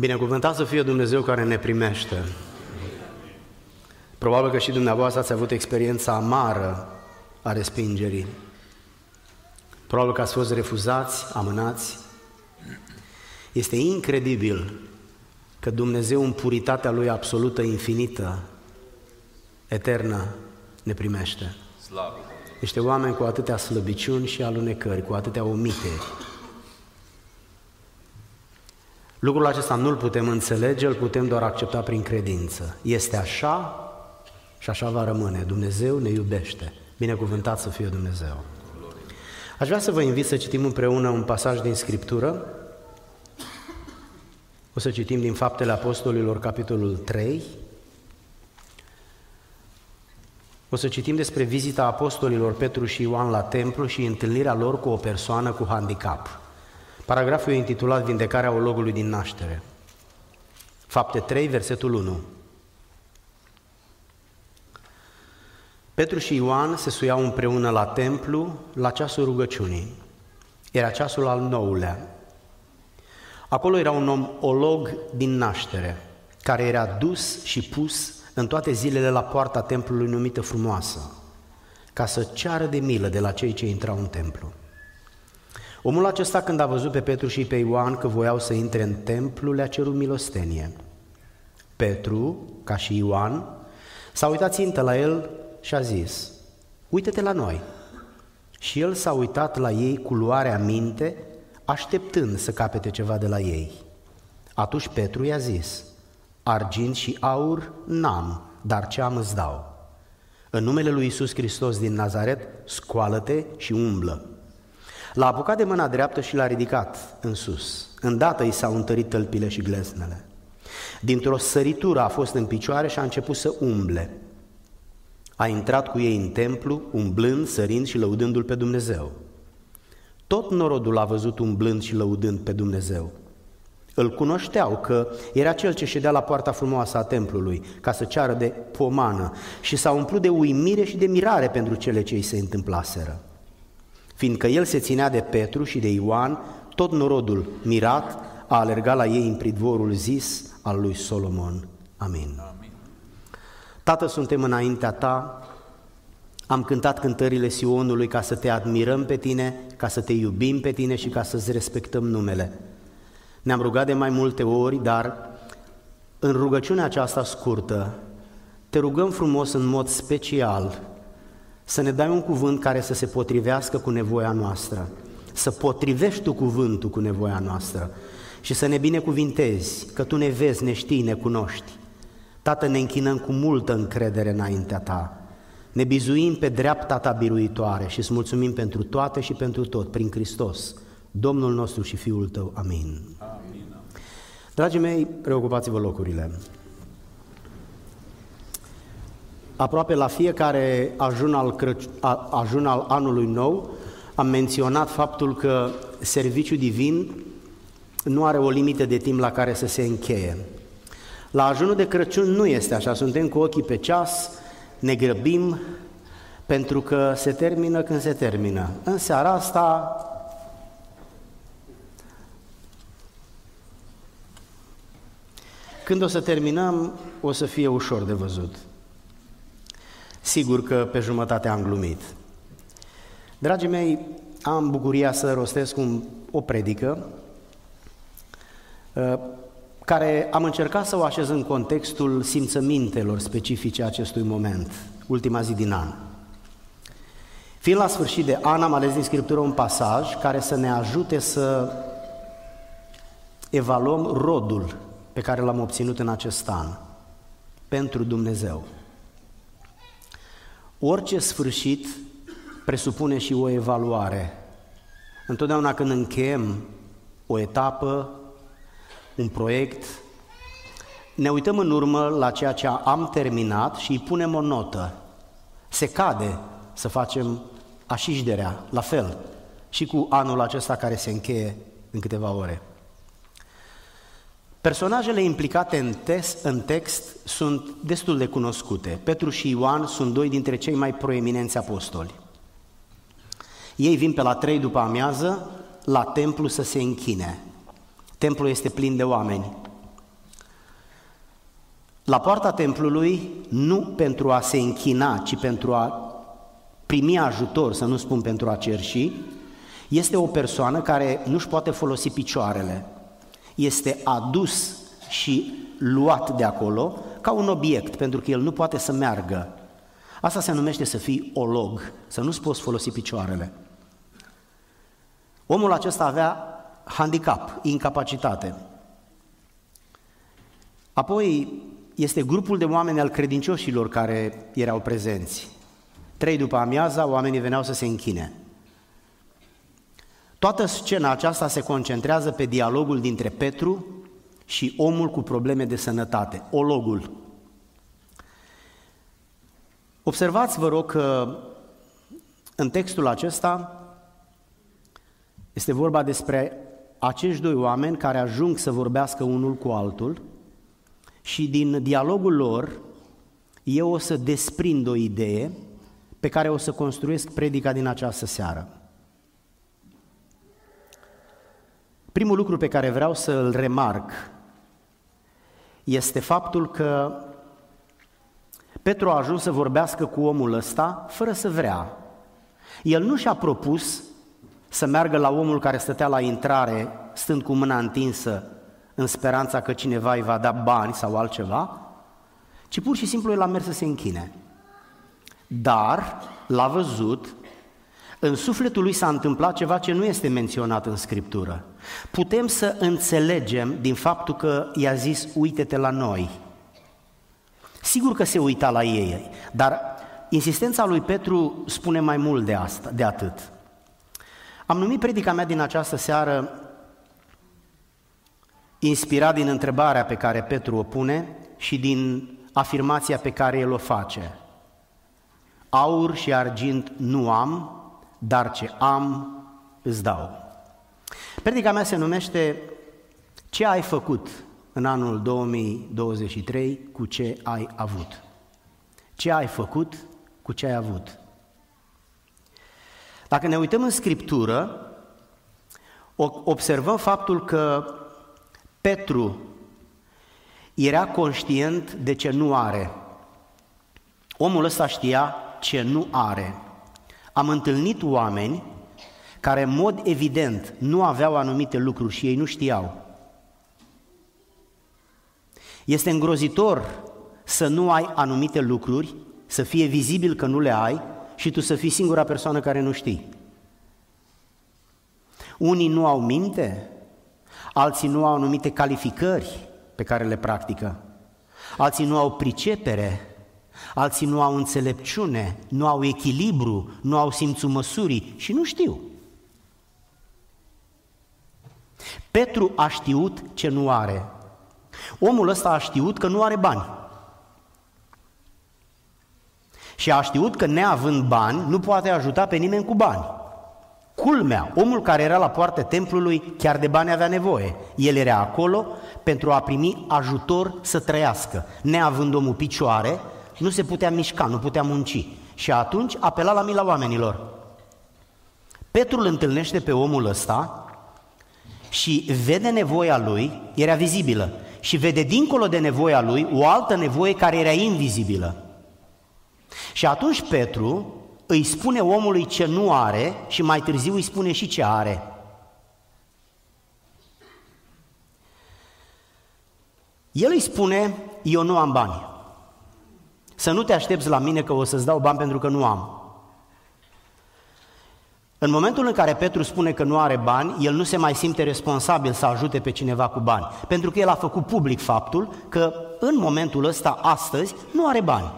Binecuvântat să fie Dumnezeu care ne primește. Probabil că și dumneavoastră ați avut experiența amară a respingerii. Probabil că ați fost refuzați, amânați. Este incredibil că Dumnezeu în puritatea Lui absolută, infinită, eternă, ne primește. Slavă! Niște oameni cu atâtea slăbiciuni și alunecări, cu atâtea omiteri. Lucrul acesta nu-l putem înțelege, îl putem doar accepta prin credință. Este așa și așa va rămâne. Dumnezeu ne iubește. Binecuvântat să fie Dumnezeu. Aș vrea să vă invit să citim împreună un pasaj din Scriptură. O să citim din Faptele Apostolilor, capitolul 3. O să citim despre vizita apostolilor Petru și Ioan la templu și întâlnirea lor cu o persoană cu handicap. Paragraful e intitulat Vindecarea ologului din naștere. Fapte 3, versetul 1. Petru și Ioan se suiau împreună la templu la ceasul rugăciunii. Era ceasul al nouălea. Acolo era un om olog din naștere, care era dus și pus în toate zilele la poarta templului numită frumoasă, ca să ceară de milă de la cei ce intrau în templu. Omul acesta, când a văzut pe Petru și pe Ioan că voiau să intre în templu, le-a cerut milostenie. Petru, ca și Ioan, s-a uitat țintă la el și a zis, uite-te la noi. Și el s-a uitat la ei cu luarea minte, așteptând să capete ceva de la ei. Atunci Petru i-a zis, argint și aur n-am, dar ce am îți dau. În numele lui Isus Hristos din Nazaret, scoală-te și umblă. L-a apucat de mâna dreaptă și l-a ridicat în sus. Îndată i s-au întărit tălpile și gleznele. Dintr-o săritură a fost în picioare și a început să umble. A intrat cu ei în templu, umblând, sărind și lăudându-L pe Dumnezeu. Tot norodul a văzut umblând și lăudând pe Dumnezeu. Îl cunoșteau că era cel ce ședea la poarta frumoasă a templului ca să ceară de pomană și s-au umplut de uimire și de mirare pentru cele ce îi se întâmplaseră. Fiindcă el se ținea de Petru și de Ioan, tot norodul, mirat, a alergat la ei în pridvorul zis al lui Solomon. Amin. Amin. Tată, suntem înaintea Ta, am cântat cântările Sionului ca să te admirăm pe Tine, ca să te iubim pe Tine și ca să-ți respectăm numele. Ne-am rugat de mai multe ori, dar în rugăciunea aceasta scurtă, te rugăm frumos în mod special să ne dai un cuvânt care să se potrivească cu nevoia noastră, să potrivești Tu cuvântul cu nevoia noastră și să ne binecuvintezi, că Tu ne vezi, ne știi, ne cunoști. Tată, ne închinăm cu multă încredere înaintea Ta. Ne bizuim pe dreapta Ta biruitoare și îți mulțumim pentru toate și pentru tot, prin Hristos, Domnul nostru și Fiul Tău. Amin. Amin. Dragii mei, preocupați-vă locurile. Aproape la fiecare ajun al, Crăci... ajun al anului nou am menționat faptul că serviciul divin nu are o limită de timp la care să se încheie. La ajunul de Crăciun nu este așa, suntem cu ochii pe ceas, ne grăbim, pentru că se termină când se termină. În seara asta Când o să terminăm, o să fie ușor de văzut. Sigur că pe jumătate am glumit. Dragii mei, am bucuria să rostesc un, o predică uh, care am încercat să o așez în contextul simțămintelor specifice acestui moment, ultima zi din an. Fiind la sfârșit de an, am ales din Scriptură un pasaj care să ne ajute să evaluăm rodul pe care l-am obținut în acest an pentru Dumnezeu. Orice sfârșit presupune și o evaluare. Întotdeauna când încheiem o etapă, un proiect, ne uităm în urmă la ceea ce am terminat și îi punem o notă. Se cade să facem așișderea, la fel, și cu anul acesta care se încheie în câteva ore. Personajele implicate în, test, în text sunt destul de cunoscute. Petru și Ioan sunt doi dintre cei mai proeminenți apostoli. Ei vin pe la trei după amiază la templu să se închine. Templul este plin de oameni. la poarta templului, nu pentru a se închina, ci pentru a primi ajutor, să nu spun pentru a cerși, este o persoană care nu-și poate folosi picioarele. Este adus și luat de acolo ca un obiect, pentru că el nu poate să meargă. Asta se numește să fii olog, să nu-ți poți folosi picioarele. Omul acesta avea handicap, incapacitate. Apoi este grupul de oameni al credincioșilor care erau prezenți. Trei după amiaza, oamenii veneau să se închine. Toată scena aceasta se concentrează pe dialogul dintre Petru și omul cu probleme de sănătate, ologul. Observați, vă rog, că în textul acesta este vorba despre acești doi oameni care ajung să vorbească unul cu altul și din dialogul lor eu o să desprind o idee pe care o să construiesc predica din această seară. Primul lucru pe care vreau să îl remarc este faptul că Petru a ajuns să vorbească cu omul ăsta fără să vrea. El nu și-a propus să meargă la omul care stătea la intrare, stând cu mâna întinsă, în speranța că cineva îi va da bani sau altceva, ci pur și simplu el a mers să se închine. Dar l-a văzut, în sufletul lui s-a întâmplat ceva ce nu este menționat în Scriptură. Putem să înțelegem din faptul că i-a zis, uite-te la noi. Sigur că se uita la ei, dar insistența lui Petru spune mai mult de asta, de atât. Am numit predica mea din această seară inspirat din întrebarea pe care Petru o pune și din afirmația pe care el o face. Aur și argint nu am, dar ce am îți dau. Predica mea se numește Ce ai făcut în anul 2023 cu ce ai avut? Ce ai făcut cu ce ai avut? Dacă ne uităm în Scriptură, observăm faptul că Petru era conștient de ce nu are. Omul ăsta știa ce nu are. Am întâlnit oameni care în mod evident nu aveau anumite lucruri și ei nu știau. Este îngrozitor să nu ai anumite lucruri, să fie vizibil că nu le ai și tu să fii singura persoană care nu știi. Unii nu au minte, alții nu au anumite calificări pe care le practică, alții nu au pricepere, alții nu au înțelepciune, nu au echilibru, nu au simțul măsurii și nu știu. Petru a știut ce nu are. Omul ăsta a știut că nu are bani. Și a știut că neavând bani, nu poate ajuta pe nimeni cu bani. Culmea, omul care era la poarta templului chiar de bani avea nevoie. El era acolo pentru a primi ajutor să trăiască. Neavând omul picioare, nu se putea mișca, nu putea munci. Și atunci apela la mila oamenilor. Petru îl întâlnește pe omul ăsta și vede nevoia lui, era vizibilă, și vede dincolo de nevoia lui o altă nevoie care era invizibilă. Și atunci Petru îi spune omului ce nu are și mai târziu îi spune și ce are. El îi spune, eu nu am bani. Să nu te aștepți la mine că o să-ți dau bani pentru că nu am. În momentul în care Petru spune că nu are bani, el nu se mai simte responsabil să ajute pe cineva cu bani, pentru că el a făcut public faptul că în momentul ăsta, astăzi, nu are bani.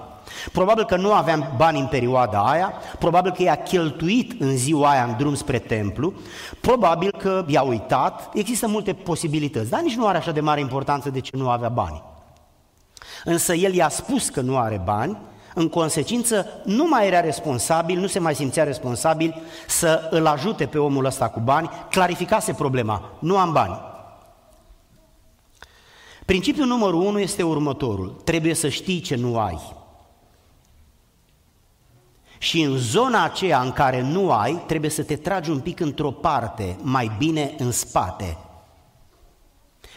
Probabil că nu aveam bani în perioada aia, probabil că i-a cheltuit în ziua aia în drum spre templu, probabil că i-a uitat, există multe posibilități, dar nici nu are așa de mare importanță de ce nu avea bani. Însă el i-a spus că nu are bani, în consecință nu mai era responsabil, nu se mai simțea responsabil să îl ajute pe omul ăsta cu bani, clarificase problema, nu am bani. Principiul numărul unu este următorul, trebuie să știi ce nu ai. Și în zona aceea în care nu ai, trebuie să te tragi un pic într-o parte, mai bine în spate.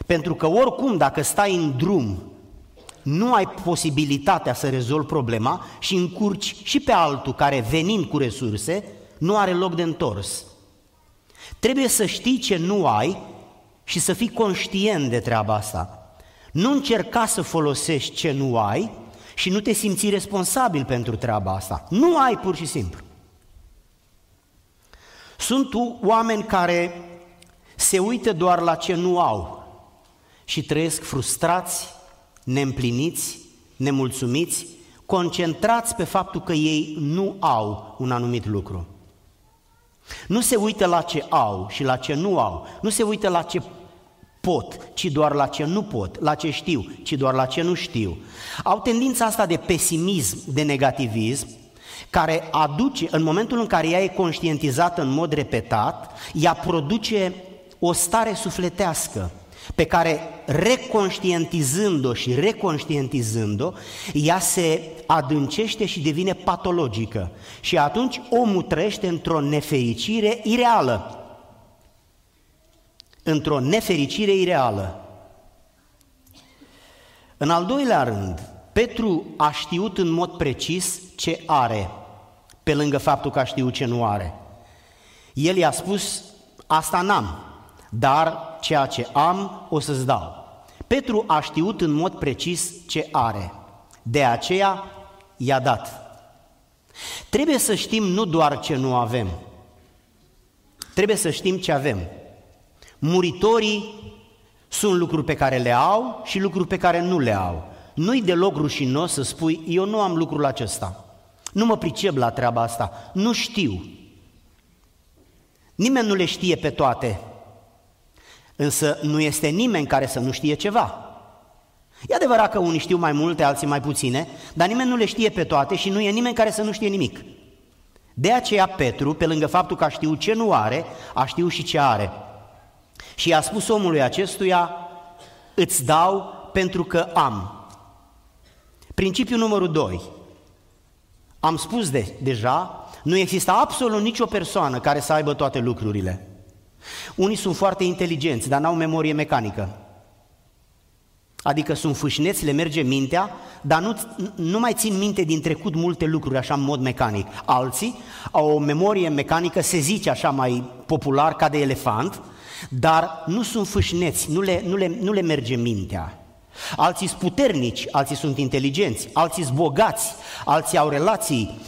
Pentru că oricum, dacă stai în drum, nu ai posibilitatea să rezolvi problema și încurci și pe altul care venind cu resurse nu are loc de întors. Trebuie să știi ce nu ai și să fii conștient de treaba asta. Nu încerca să folosești ce nu ai și nu te simți responsabil pentru treaba asta. Nu ai pur și simplu. Sunt oameni care se uită doar la ce nu au și trăiesc frustrați, neîmpliniți, nemulțumiți, concentrați pe faptul că ei nu au un anumit lucru. Nu se uită la ce au și la ce nu au, nu se uită la ce pot, ci doar la ce nu pot, la ce știu, ci doar la ce nu știu. Au tendința asta de pesimism, de negativism, care aduce, în momentul în care ea e conștientizată în mod repetat, ea produce o stare sufletească pe care reconștientizând-o și reconștientizând-o, ea se adâncește și devine patologică. Și atunci omul trăiește într-o nefericire ireală. Într-o nefericire ireală. În al doilea rând, Petru a știut în mod precis ce are, pe lângă faptul că a știut ce nu are. El i-a spus, asta n-am, dar ceea ce am o să-ți dau. Petru a știut în mod precis ce are, de aceea i-a dat. Trebuie să știm nu doar ce nu avem, trebuie să știm ce avem. Muritorii sunt lucruri pe care le au și lucruri pe care nu le au. Nu-i deloc rușinos să spui, eu nu am lucrul acesta, nu mă pricep la treaba asta, nu știu. Nimeni nu le știe pe toate, Însă nu este nimeni care să nu știe ceva. E adevărat că unii știu mai multe, alții mai puține, dar nimeni nu le știe pe toate și nu e nimeni care să nu știe nimic. De aceea Petru, pe lângă faptul că a știut ce nu are, a știut și ce are. Și a spus omului acestuia, îți dau pentru că am. Principiul numărul 2. Am spus de, deja, nu există absolut nicio persoană care să aibă toate lucrurile. Unii sunt foarte inteligenți, dar n-au memorie mecanică. Adică sunt fâșneți, le merge mintea, dar nu, nu mai țin minte din trecut multe lucruri așa în mod mecanic. Alții au o memorie mecanică, se zice așa mai popular, ca de elefant, dar nu sunt fâșneți, nu le, nu le, nu le merge mintea. Alții sunt puternici, alții sunt inteligenți, alții sunt bogați, alții au relații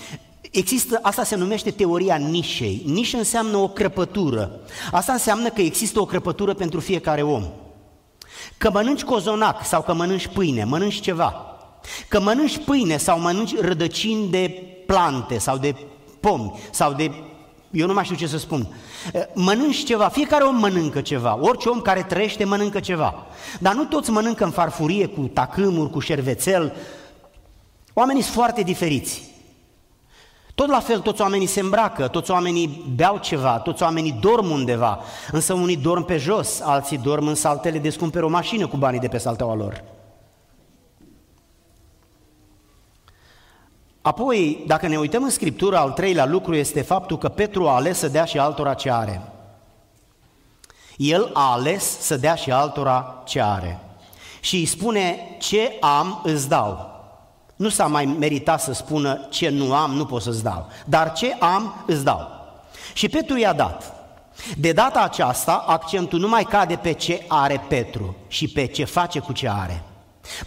Există, asta se numește teoria nișei. Nișă înseamnă o crăpătură. Asta înseamnă că există o crăpătură pentru fiecare om. Că mănânci cozonac sau că mănânci pâine, mănânci ceva. Că mănânci pâine sau mănânci rădăcini de plante sau de pomi sau de... Eu nu mai știu ce să spun. Mănânci ceva, fiecare om mănâncă ceva, orice om care trăiește mănâncă ceva. Dar nu toți mănâncă în farfurie, cu tacâmuri, cu șervețel. Oamenii sunt foarte diferiți. Tot la fel, toți oamenii se îmbracă, toți oamenii beau ceva, toți oamenii dorm undeva, însă unii dorm pe jos, alții dorm în saltele, descumpere o mașină cu banii de pe salteaua lor. Apoi, dacă ne uităm în Scriptură, al treilea lucru este faptul că Petru a ales să dea și altora ce are. El a ales să dea și altora ce are. Și îi spune, ce am îți dau. Nu s-a mai meritat să spună ce nu am, nu pot să-ți dau, dar ce am, îți dau. Și Petru i-a dat. De data aceasta, accentul nu mai cade pe ce are Petru și pe ce face cu ce are.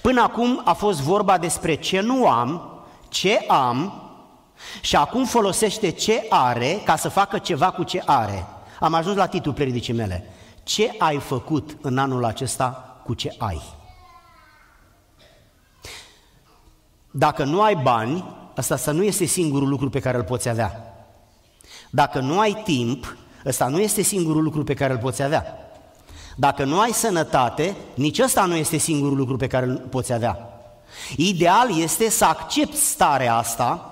Până acum a fost vorba despre ce nu am, ce am și acum folosește ce are ca să facă ceva cu ce are. Am ajuns la titlul predicii mele. Ce ai făcut în anul acesta cu ce ai? Dacă nu ai bani, ăsta să nu este singurul lucru pe care îl poți avea. Dacă nu ai timp, ăsta nu este singurul lucru pe care îl poți avea. Dacă nu ai sănătate, nici ăsta nu este singurul lucru pe care îl poți avea. Ideal este să accepti starea asta,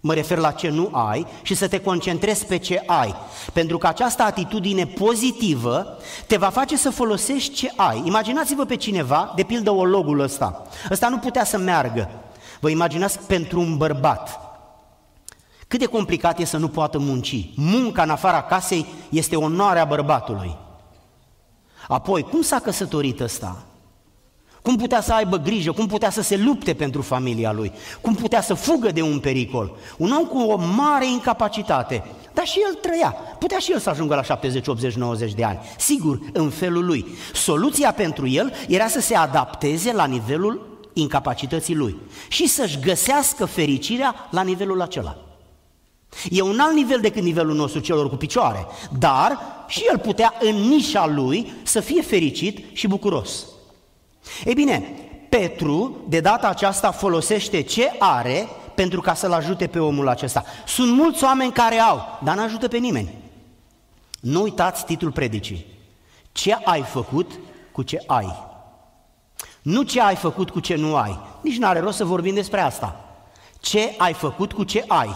mă refer la ce nu ai, și să te concentrezi pe ce ai. Pentru că această atitudine pozitivă te va face să folosești ce ai. Imaginați-vă pe cineva, de pildă ologul ăsta. Ăsta nu putea să meargă, Vă imaginați pentru un bărbat cât de complicat e să nu poată munci. Munca în afara casei este onoarea bărbatului. Apoi, cum s-a căsătorit ăsta? Cum putea să aibă grijă, cum putea să se lupte pentru familia lui, cum putea să fugă de un pericol. Un om cu o mare incapacitate, dar și el trăia. Putea și el să ajungă la 70, 80, 90 de ani. Sigur, în felul lui. Soluția pentru el era să se adapteze la nivelul incapacității lui și să-și găsească fericirea la nivelul acela. E un alt nivel decât nivelul nostru celor cu picioare, dar și el putea în nișa lui să fie fericit și bucuros. Ei bine, Petru de data aceasta folosește ce are pentru ca să-l ajute pe omul acesta. Sunt mulți oameni care au, dar nu ajută pe nimeni. Nu uitați titlul predicii. Ce ai făcut cu ce ai? Nu ce ai făcut cu ce nu ai. Nici nu are rost să vorbim despre asta. Ce ai făcut cu ce ai?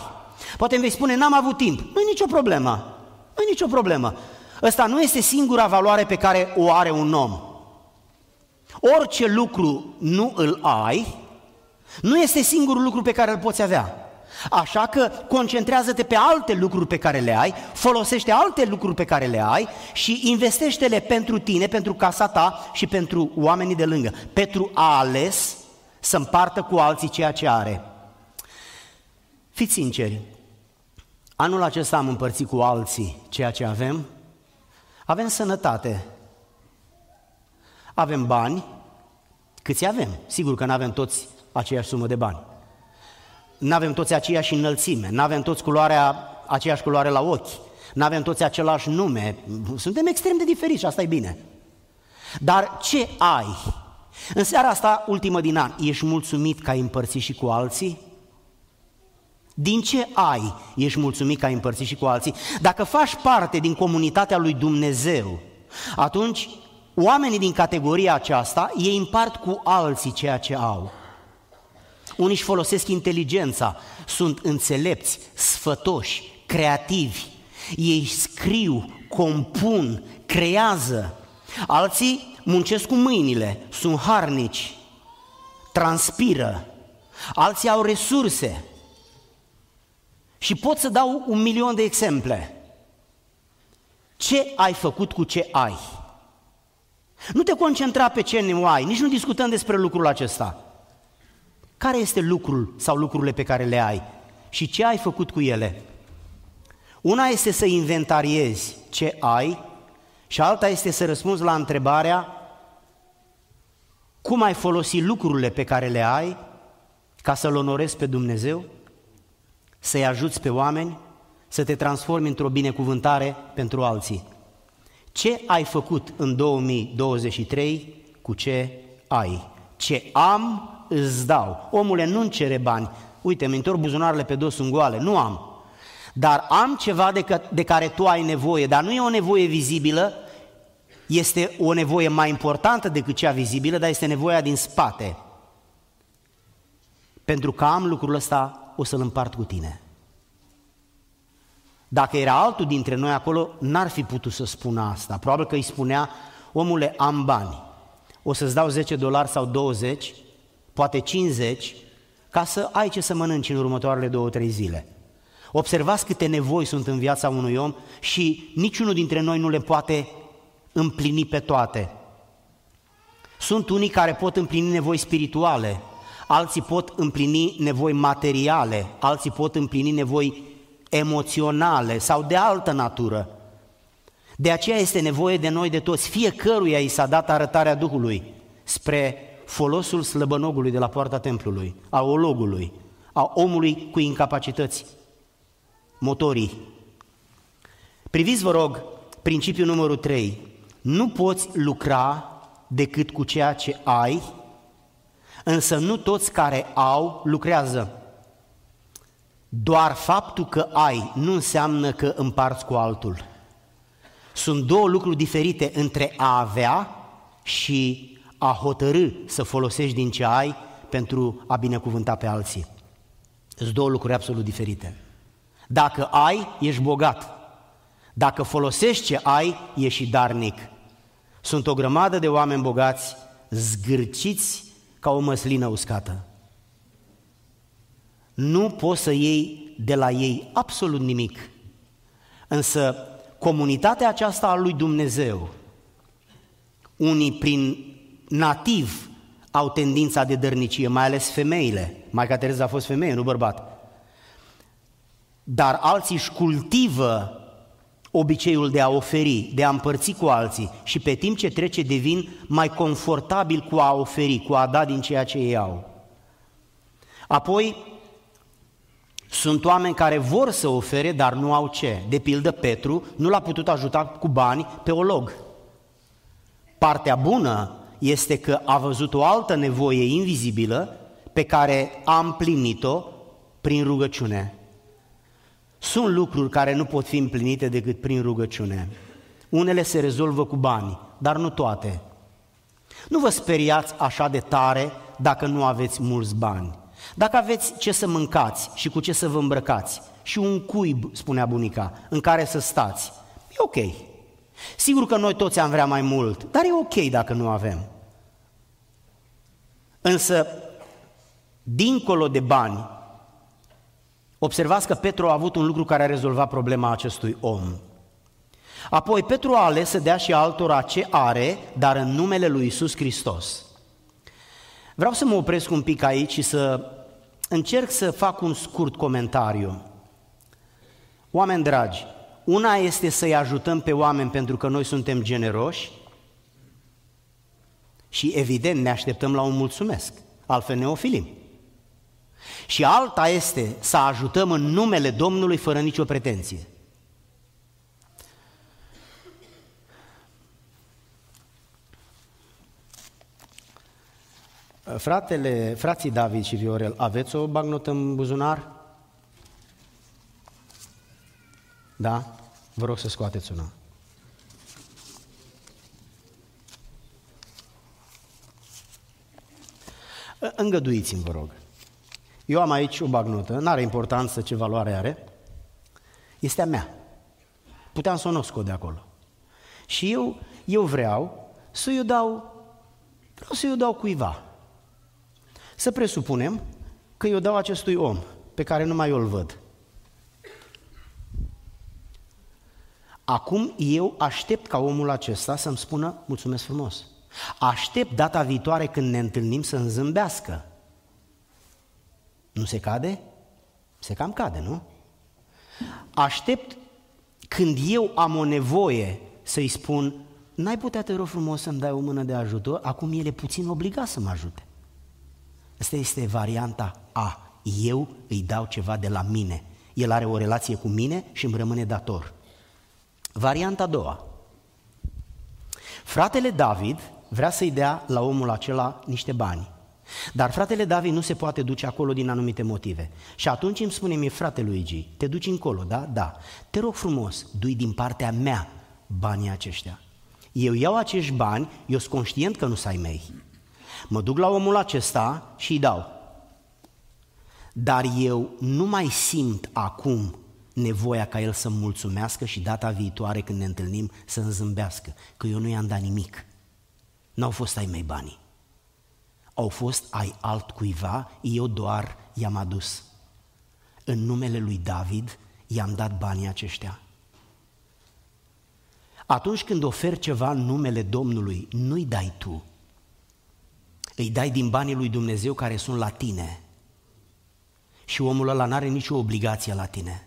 Poate îmi vei spune, n-am avut timp. Nu e nicio problemă. Nu e nicio problemă. Ăsta nu este singura valoare pe care o are un om. Orice lucru nu îl ai, nu este singurul lucru pe care îl poți avea. Așa că concentrează-te pe alte lucruri pe care le ai, folosește alte lucruri pe care le ai și investește-le pentru tine, pentru casa ta și pentru oamenii de lângă. Petru a ales să împartă cu alții ceea ce are. Fiți sinceri, anul acesta am împărțit cu alții ceea ce avem. Avem sănătate, avem bani, câți avem? Sigur că nu avem toți aceeași sumă de bani. Nu avem toți aceeași înălțime, nu avem toți culoarea, aceeași culoare la ochi, nu avem toți același nume, suntem extrem de diferiți și asta e bine. Dar ce ai? În seara asta, ultimă din an, ești mulțumit că ai împărțit și cu alții? Din ce ai ești mulțumit că ai împărțit și cu alții? Dacă faci parte din comunitatea lui Dumnezeu, atunci oamenii din categoria aceasta, ei împart cu alții ceea ce au. Unii își folosesc inteligența, sunt înțelepți, sfătoși, creativi. Ei scriu, compun, creează. Alții muncesc cu mâinile, sunt harnici, transpiră. Alții au resurse. Și pot să dau un milion de exemple. Ce ai făcut cu ce ai? Nu te concentra pe ce nu ai, nici nu discutăm despre lucrul acesta. Care este lucrul sau lucrurile pe care le ai și ce ai făcut cu ele? Una este să inventariezi ce ai și alta este să răspunzi la întrebarea cum ai folosi lucrurile pe care le ai ca să-L onorezi pe Dumnezeu, să-i ajuți pe oameni, să te transformi într-o binecuvântare pentru alții. Ce ai făcut în 2023 cu ce ai? Ce am îți dau. Omule, nu-mi cere bani. Uite, mi întorc buzunarele pe dos, sunt goale. Nu am. Dar am ceva de, că, de care tu ai nevoie, dar nu e o nevoie vizibilă, este o nevoie mai importantă decât cea vizibilă, dar este nevoia din spate. Pentru că am lucrul ăsta, o să-l împart cu tine. Dacă era altul dintre noi acolo, n-ar fi putut să spună asta. Probabil că îi spunea, omule, am bani, o să-ți dau 10 dolari sau 20 poate 50, ca să ai ce să mănânci în următoarele două, trei zile. Observați câte nevoi sunt în viața unui om și niciunul dintre noi nu le poate împlini pe toate. Sunt unii care pot împlini nevoi spirituale, alții pot împlini nevoi materiale, alții pot împlini nevoi emoționale sau de altă natură. De aceea este nevoie de noi de toți, fiecăruia i s-a dat arătarea Duhului spre folosul slăbănogului de la poarta templului, a ologului, a omului cu incapacități motorii. Priviți, vă rog, principiul numărul 3. Nu poți lucra decât cu ceea ce ai, însă nu toți care au lucrează. Doar faptul că ai nu înseamnă că împarți cu altul. Sunt două lucruri diferite între a avea și a hotărâ să folosești din ce ai pentru a binecuvânta pe alții. Sunt două lucruri absolut diferite. Dacă ai, ești bogat. Dacă folosești ce ai, ești și darnic. Sunt o grămadă de oameni bogați, zgârciți ca o măslină uscată. Nu poți să iei de la ei absolut nimic. Însă comunitatea aceasta a lui Dumnezeu, unii prin nativ au tendința de dărnicie, mai ales femeile. Maica Tereza a fost femeie, nu bărbat. Dar alții își cultivă obiceiul de a oferi, de a împărți cu alții și pe timp ce trece devin mai confortabil cu a oferi, cu a da din ceea ce ei au. Apoi, sunt oameni care vor să ofere, dar nu au ce. De pildă, Petru nu l-a putut ajuta cu bani pe olog. Partea bună este că a văzut o altă nevoie invizibilă pe care a împlinit-o prin rugăciune. Sunt lucruri care nu pot fi împlinite decât prin rugăciune. Unele se rezolvă cu bani, dar nu toate. Nu vă speriați așa de tare dacă nu aveți mulți bani. Dacă aveți ce să mâncați și cu ce să vă îmbrăcați și un cuib, spunea bunica, în care să stați, e ok. Sigur că noi toți am vrea mai mult, dar e ok dacă nu avem. Însă, dincolo de bani, observați că Petru a avut un lucru care a rezolvat problema acestui om. Apoi Petru a ales să dea și altora ce are, dar în numele lui Isus Hristos. Vreau să mă opresc un pic aici și să încerc să fac un scurt comentariu. Oameni dragi, una este să-i ajutăm pe oameni pentru că noi suntem generoși și evident ne așteptăm la un mulțumesc, altfel ne ofilim. Și alta este să ajutăm în numele Domnului fără nicio pretenție. Fratele, frații David și Viorel, aveți o bagnotă în buzunar? Da? Vă rog să scoateți una. Îngăduiți-mi, vă rog. Eu am aici o bagnotă, nu are importanță ce valoare are, este a mea. Puteam să o nu de acolo. Și eu, eu vreau să-i dau, vreau să-i dau cuiva. Să presupunem că eu dau acestui om pe care numai eu îl văd. Acum eu aștept ca omul acesta să-mi spună mulțumesc frumos. Aștept data viitoare când ne întâlnim să-mi zâmbească. Nu se cade? Se cam cade, nu? Aștept când eu am o nevoie să-i spun n-ai putea, te rog frumos, să-mi dai o mână de ajutor? Acum el e puțin obligat să mă ajute. Asta este varianta A. Eu îi dau ceva de la mine. El are o relație cu mine și îmi rămâne dator. Varianta a doua. Fratele David vrea să-i dea la omul acela niște bani. Dar fratele David nu se poate duce acolo din anumite motive. Și atunci îmi spune mie, frate Luigi, te duci încolo, da? Da. Te rog frumos, dui din partea mea banii aceștia. Eu iau acești bani, eu sunt conștient că nu sunt ai mei. Mă duc la omul acesta și îi dau. Dar eu nu mai simt acum nevoia ca el să mulțumească și data viitoare când ne întâlnim să-mi zâmbească, că eu nu i-am dat nimic. N-au fost ai mei banii. Au fost ai altcuiva, eu doar i-am adus. În numele lui David i-am dat banii aceștia. Atunci când oferi ceva în numele Domnului, nu-i dai tu, îi dai din banii lui Dumnezeu care sunt la tine. Și omul ăla n-are nicio obligație la tine.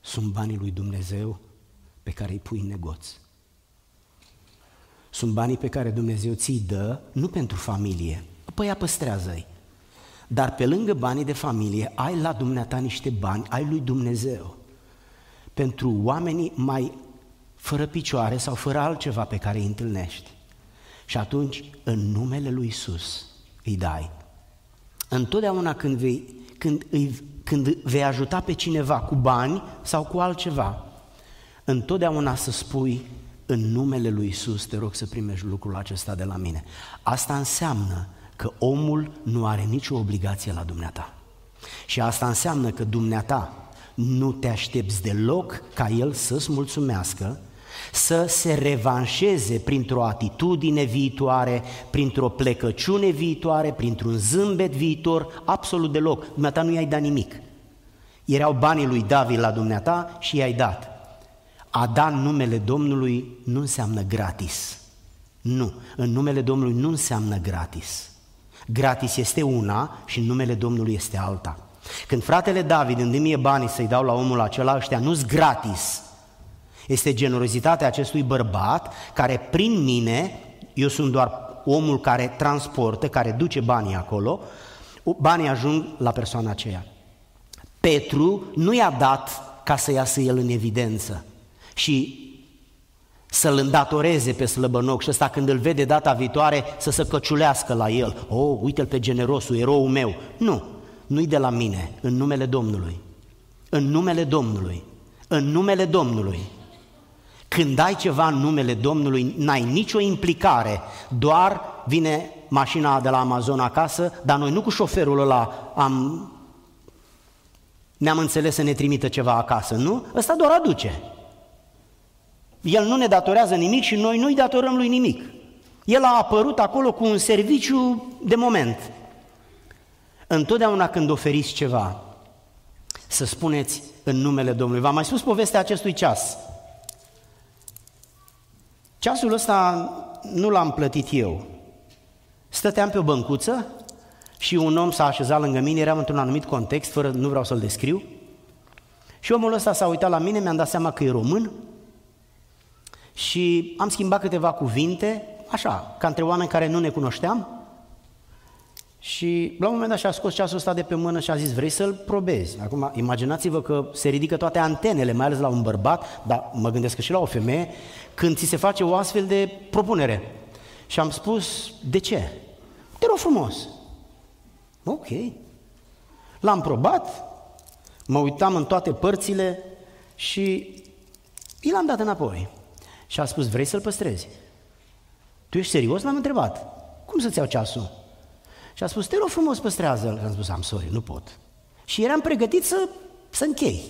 Sunt banii lui Dumnezeu pe care îi pui în negoț. Sunt banii pe care Dumnezeu ți-i dă, nu pentru familie, păi ea păstrează-i. Dar pe lângă banii de familie, ai la dumneata niște bani, ai lui Dumnezeu. Pentru oamenii mai fără picioare sau fără altceva pe care îi întâlnești. Și atunci, în numele lui Isus, îi dai. Întotdeauna când vei, când, îi, când vei ajuta pe cineva cu bani sau cu altceva, întotdeauna să spui în numele lui Isus, te rog să primești lucrul acesta de la mine. Asta înseamnă că omul nu are nicio obligație la dumneata. Și asta înseamnă că dumneata nu te aștepți deloc ca el să-ți mulțumească, să se revanșeze printr-o atitudine viitoare, printr-o plecăciune viitoare, printr-un zâmbet viitor, absolut deloc. Dumneata nu i-ai dat nimic. Erau banii lui David la dumneata și i-ai dat. A da numele Domnului nu înseamnă gratis. Nu, în numele Domnului nu înseamnă gratis. Gratis este una și în numele Domnului este alta. Când fratele David îmi mie banii să-i dau la omul acela, ăștia nu-s gratis. Este generozitatea acestui bărbat care prin mine, eu sunt doar omul care transportă, care duce banii acolo, banii ajung la persoana aceea. Petru nu i-a dat ca să iasă el în evidență și să-l îndatoreze pe slăbănoc și ăsta când îl vede data viitoare să se căciulească la el. Oh, uite-l pe generosul, eroul meu. Nu, nu-i de la mine, în numele Domnului. În numele Domnului. În numele Domnului. Când ai ceva în numele Domnului, n-ai nicio implicare, doar vine mașina de la Amazon acasă, dar noi nu cu șoferul ăla am, ne-am înțeles să ne trimită ceva acasă, nu? Ăsta doar aduce. El nu ne datorează nimic și noi nu-i datorăm lui nimic. El a apărut acolo cu un serviciu de moment. Întotdeauna când oferiți ceva, să spuneți în numele Domnului. V-am mai spus povestea acestui ceas. Ceasul ăsta nu l-am plătit eu. Stăteam pe o băncuță și un om s-a așezat lângă mine, eram într-un anumit context, fără, nu vreau să-l descriu. Și omul ăsta s-a uitat la mine, mi-am dat seama că e român și am schimbat câteva cuvinte, așa, ca între oameni care nu ne cunoșteam. Și la un moment dat și-a scos ceasul ăsta de pe mână și a zis, vrei să-l probezi? Acum, imaginați-vă că se ridică toate antenele, mai ales la un bărbat, dar mă gândesc că și la o femeie, când ți se face o astfel de propunere. Și am spus, de ce? Te rog frumos. Ok. L-am probat, mă uitam în toate părțile și i l-am dat înapoi. Și a spus, vrei să-l păstrezi? Tu ești serios? L-am întrebat. Cum să-ți iau ceasul? Și a spus, te rog frumos, păstrează-l. Am spus, am sorry, nu pot. Și eram pregătit să, să închei.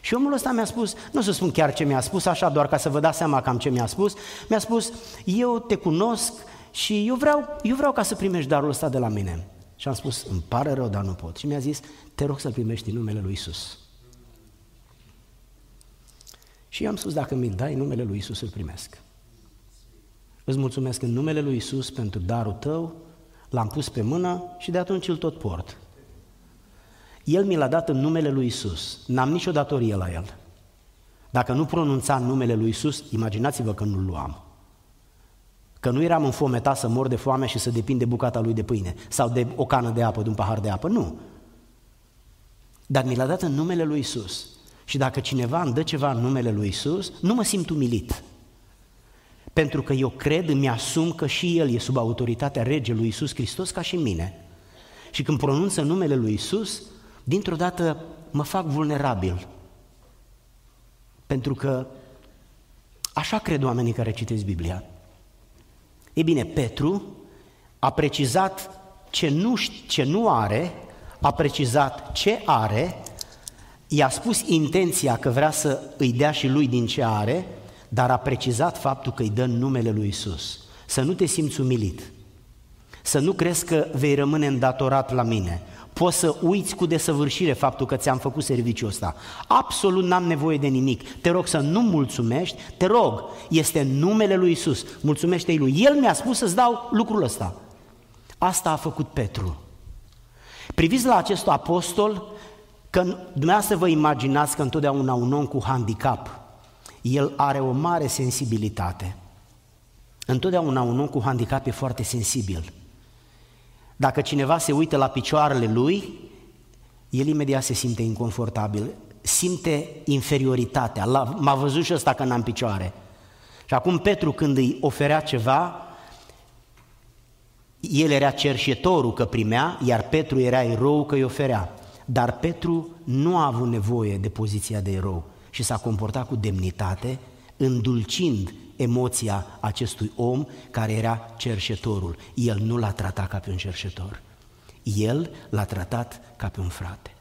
Și omul ăsta mi-a spus, nu să spun chiar ce mi-a spus, așa doar ca să vă dați seama cam ce mi-a spus, mi-a spus, eu te cunosc și eu vreau, eu vreau ca să primești darul ăsta de la mine. Și am spus, îmi pare rău, dar nu pot. Și mi-a zis, te rog să-l primești în numele lui Isus. Și i-am spus, dacă mi-l dai, în numele lui Isus îl primesc. Îți mulțumesc în numele lui Isus pentru darul tău, l-am pus pe mână și de atunci îl tot port. El mi l-a dat în numele lui Isus. N-am nicio datorie la el. Dacă nu pronunța numele lui Isus, imaginați-vă că nu-l luam. Că nu eram înfometat să mor de foame și să depind de bucata lui de pâine sau de o cană de apă, de un pahar de apă. Nu. Dar mi l-a dat în numele lui Isus. Și dacă cineva îmi dă ceva în numele lui Isus, nu mă simt umilit. Pentru că eu cred, îmi asum că și El e sub autoritatea regelui Isus Hristos ca și mine. Și când pronunță numele lui Isus, dintr-o dată mă fac vulnerabil. Pentru că așa cred oamenii care citesc Biblia. Ei bine, Petru a precizat ce nu, ce nu are, a precizat ce are i-a spus intenția că vrea să îi dea și lui din ce are, dar a precizat faptul că îi dă numele lui Isus. Să nu te simți umilit, să nu crezi că vei rămâne îndatorat la mine, poți să uiți cu desăvârșire faptul că ți-am făcut serviciul ăsta. Absolut n-am nevoie de nimic. Te rog să nu mulțumești, te rog, este numele lui Isus. Mulțumește-i lui. El mi-a spus să-ți dau lucrul ăsta. Asta a făcut Petru. Priviți la acest apostol Că dumneavoastră vă imaginați că întotdeauna un om cu handicap, el are o mare sensibilitate. Întotdeauna un om cu handicap e foarte sensibil. Dacă cineva se uită la picioarele lui, el imediat se simte inconfortabil, simte inferioritatea. M-a văzut și ăsta că n-am picioare. Și acum Petru când îi oferea ceva, el era cerșetorul că primea, iar Petru era erou că îi oferea. Dar Petru nu a avut nevoie de poziția de erou și s-a comportat cu demnitate, îndulcind emoția acestui om care era cerșetorul. El nu l-a tratat ca pe un cerșetor. El l-a tratat ca pe un frate.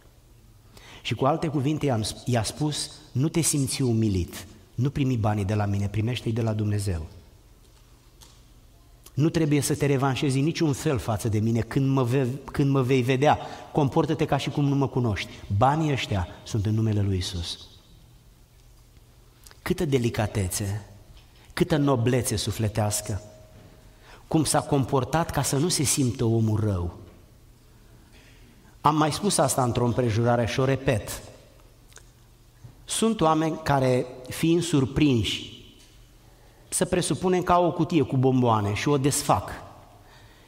Și cu alte cuvinte i-a spus, nu te simți umilit, nu primi banii de la mine, primește-i de la Dumnezeu. Nu trebuie să te revanșezi niciun fel față de mine când mă, ve- când mă vei vedea. Comportă-te ca și cum nu mă cunoști. Banii ăștia sunt în numele lui Isus. Câtă delicatețe, câtă noblețe sufletească. cum s-a comportat ca să nu se simtă omul rău. Am mai spus asta într-o împrejurare și o repet. Sunt oameni care, fiind surprinși, să presupunem că au o cutie cu bomboane și o desfac.